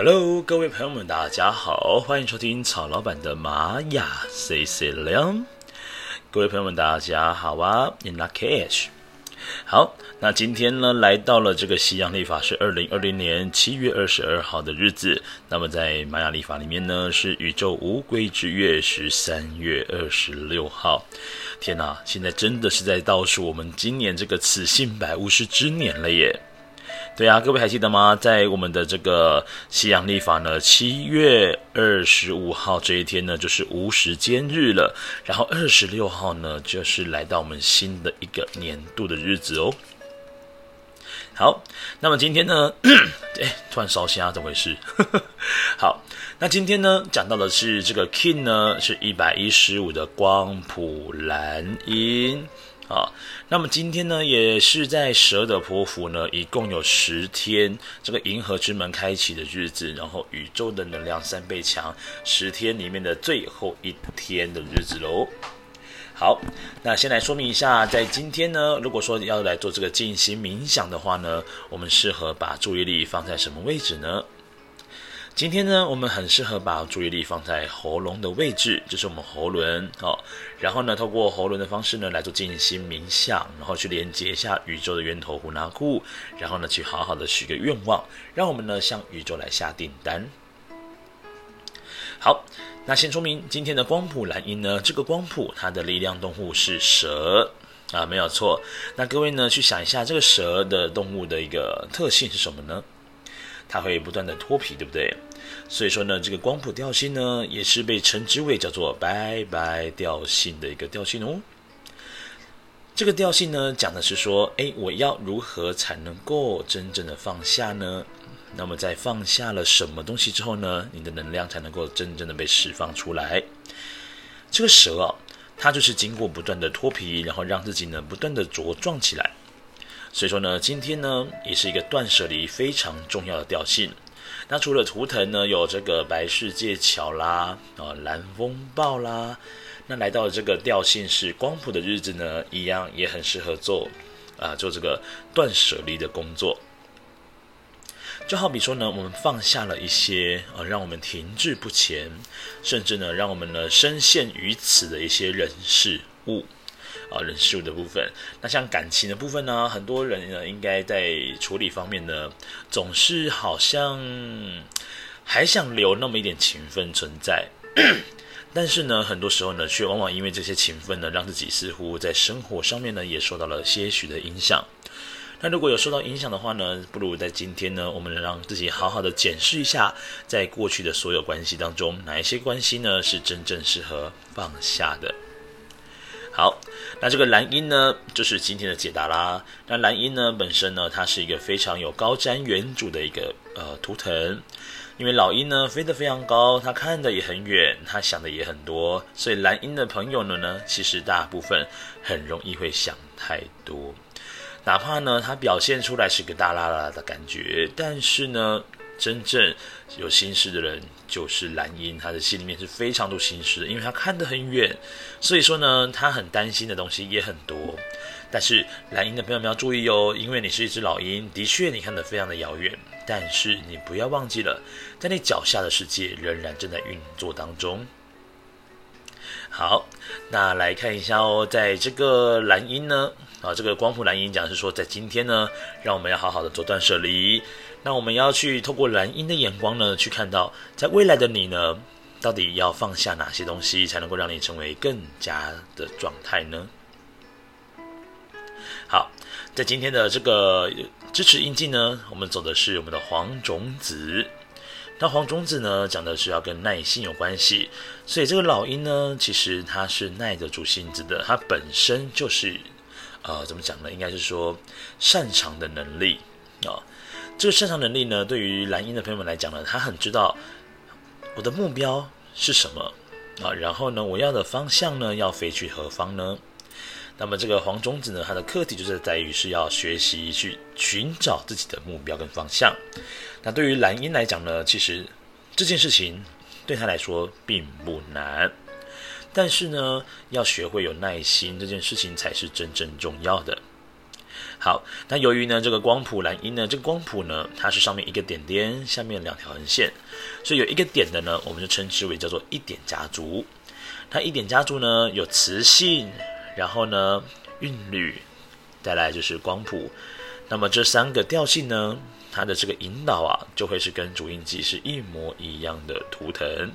Hello，各位朋友们，大家好，欢迎收听曹老板的玛雅 C C 亮。各位朋友们，大家好啊，In lak'ech。好，那今天呢，来到了这个西洋历法是二零二零年七月二十二号的日子。那么在玛雅历法里面呢，是宇宙无归之月是三月二十六号。天哪，现在真的是在倒数我们今年这个此性百物师之年了耶！对啊，各位还记得吗？在我们的这个西洋历法呢，七月二十五号这一天呢，就是无时间日了。然后二十六号呢，就是来到我们新的一个年度的日子哦。好，那么今天呢，哎，突然烧声，怎么回事？好，那今天呢，讲到的是这个 King 呢，是一百一十五的光谱蓝音。啊，那么今天呢，也是在蛇的波符呢，一共有十天，这个银河之门开启的日子，然后宇宙的能量三倍强，十天里面的最后一天的日子喽。好，那先来说明一下，在今天呢，如果说要来做这个静心冥想的话呢，我们适合把注意力放在什么位置呢？今天呢，我们很适合把注意力放在喉咙的位置，就是我们喉轮哦。然后呢，透过喉轮的方式呢，来做静心冥想，然后去连接一下宇宙的源头呼纳库，然后呢，去好好的许个愿望，让我们呢向宇宙来下订单。好，那先说明今天的光谱蓝鹰呢，这个光谱它的力量动物是蛇啊，没有错。那各位呢，去想一下这个蛇的动物的一个特性是什么呢？它会不断的脱皮，对不对？所以说呢，这个光谱调性呢，也是被称之为叫做拜拜调性的一个调性哦。这个调性呢，讲的是说，哎，我要如何才能够真正的放下呢？那么在放下了什么东西之后呢，你的能量才能够真正的被释放出来？这个蛇啊，它就是经过不断的脱皮，然后让自己呢不断的茁壮起来。所以说呢，今天呢，也是一个断舍离非常重要的调性。那除了图腾呢，有这个白世界桥啦，啊，蓝风暴啦，那来到这个调性是光谱的日子呢，一样也很适合做啊，做这个断舍离的工作。就好比说呢，我们放下了一些啊，让我们停滞不前，甚至呢，让我们呢深陷于此的一些人事物。啊，人事物的部分，那像感情的部分呢，很多人呢，应该在处理方面呢，总是好像还想留那么一点情分存在，但是呢，很多时候呢，却往往因为这些情分呢，让自己似乎在生活上面呢，也受到了些许的影响。那如果有受到影响的话呢，不如在今天呢，我们能让自己好好的检视一下，在过去的所有关系当中，哪一些关系呢，是真正适合放下的。好，那这个蓝鹰呢，就是今天的解答啦。那蓝鹰呢，本身呢，它是一个非常有高瞻远瞩的一个呃图腾，因为老鹰呢飞得非常高，它看得也很远，它想的也很多，所以蓝鹰的朋友们呢，其实大部分很容易会想太多，哪怕呢，它表现出来是个大啦啦的感觉，但是呢。真正有心事的人就是蓝鹰，他的心里面是非常多心事的，因为他看得很远，所以说呢，他很担心的东西也很多。但是蓝鹰的朋友们要注意哦，因为你是一只老鹰，的确你看得非常的遥远，但是你不要忘记了，在你脚下的世界仍然正在运作当中。好，那来看一下哦，在这个蓝鹰呢，啊，这个光谱蓝鹰讲是说，在今天呢，让我们要好好的做断舍离。那我们要去透过蓝鹰的眼光呢，去看到在未来的你呢，到底要放下哪些东西，才能够让你成为更加的状态呢？好，在今天的这个支持印记呢，我们走的是我们的黄种子。那黄种子呢，讲的是要跟耐心有关系，所以这个老鹰呢，其实它是耐得住性子的，它本身就是，呃，怎么讲呢？应该是说擅长的能力啊。这个擅长能力呢，对于蓝鹰的朋友们来讲呢，他很知道我的目标是什么啊，然后呢，我要的方向呢，要飞去何方呢？那么这个黄种子呢，它的课题就是在于是要学习去寻找自己的目标跟方向。那对于蓝鹰来讲呢，其实这件事情对他来说并不难，但是呢，要学会有耐心，这件事情才是真正重要的。好，那由于呢这个光谱蓝音呢，这个光谱呢，它是上面一个点点，下面两条横线，所以有一个点的呢，我们就称之为叫做一点家族。它一点家族呢有磁性，然后呢韵律，再来就是光谱。那么这三个调性呢，它的这个引导啊，就会是跟主印记是一模一样的图腾。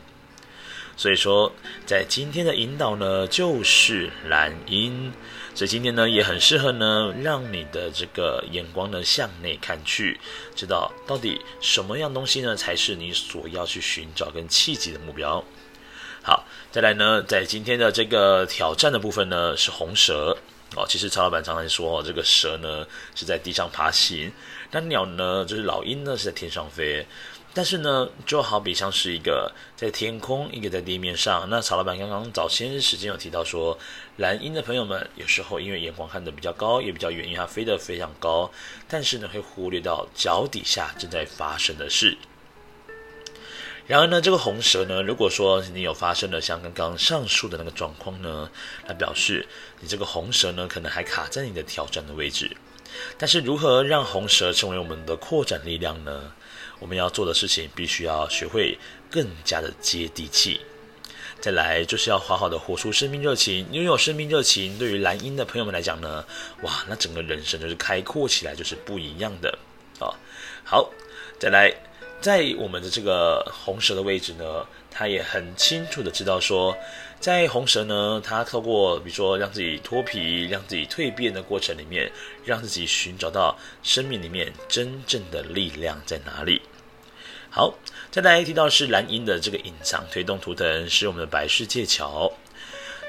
所以说，在今天的引导呢，就是蓝音。所以今天呢，也很适合呢，让你的这个眼光呢向内看去，知道到底什么样东西呢，才是你所要去寻找跟契机的目标。好，再来呢，在今天的这个挑战的部分呢，是红蛇哦。其实曹老板常常说哦，这个蛇呢是在地上爬行，那鸟呢就是老鹰呢是在天上飞。但是呢，就好比像是一个在天空，一个在地面上。那曹老板刚刚早些时间有提到说，蓝鹰的朋友们有时候因为眼光看得比较高，也比较远，因为它飞得非常高，但是呢，会忽略到脚底下正在发生的事。然而呢，这个红蛇呢，如果说你有发生了像刚刚上述的那个状况呢，那表示你这个红蛇呢，可能还卡在你的挑战的位置。但是如何让红蛇成为我们的扩展力量呢？我们要做的事情，必须要学会更加的接地气。再来，就是要好好的活出生命热情。拥有生命热情，对于蓝鹰的朋友们来讲呢，哇，那整个人生就是开阔起来，就是不一样的啊。好，再来，在我们的这个红蛇的位置呢，他也很清楚的知道说，在红蛇呢，它透过比如说让自己脱皮、让自己蜕变的过程里面，让自己寻找到生命里面真正的力量在哪里。好，再来提到是蓝鹰的这个隐藏推动图腾，是我们的白世界桥。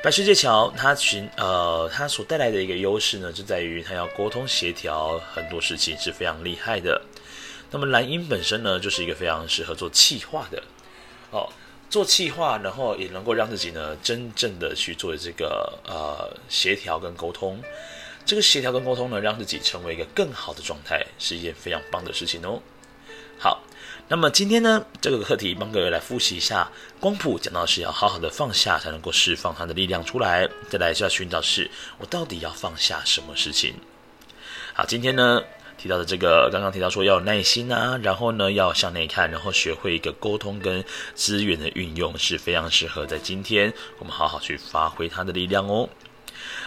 白世界桥它寻呃，它所带来的一个优势呢，就在于它要沟通协调很多事情是非常厉害的。那么蓝鹰本身呢，就是一个非常适合做气化的哦，做企划，然后也能够让自己呢，真正的去做这个呃协调跟沟通。这个协调跟沟通呢，让自己成为一个更好的状态，是一件非常棒的事情哦。好。那么今天呢，这个课题帮各位来复习一下，光谱讲到是要好好的放下，才能够释放它的力量出来。再来就要寻找是，我到底要放下什么事情？好，今天呢提到的这个，刚刚提到说要有耐心啊，然后呢要向内看，然后学会一个沟通跟资源的运用，是非常适合在今天我们好好去发挥它的力量哦。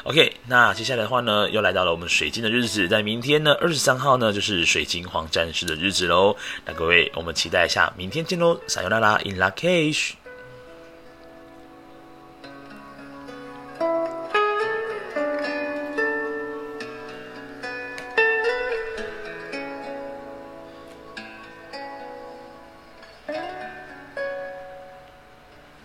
OK，那接下来的话呢，又来到了我们水晶的日子，在明天呢，二十三号呢，就是水晶黄战士的日子喽。那各位，我们期待一下，明天见喽，撒由那拉，In Lak'ech。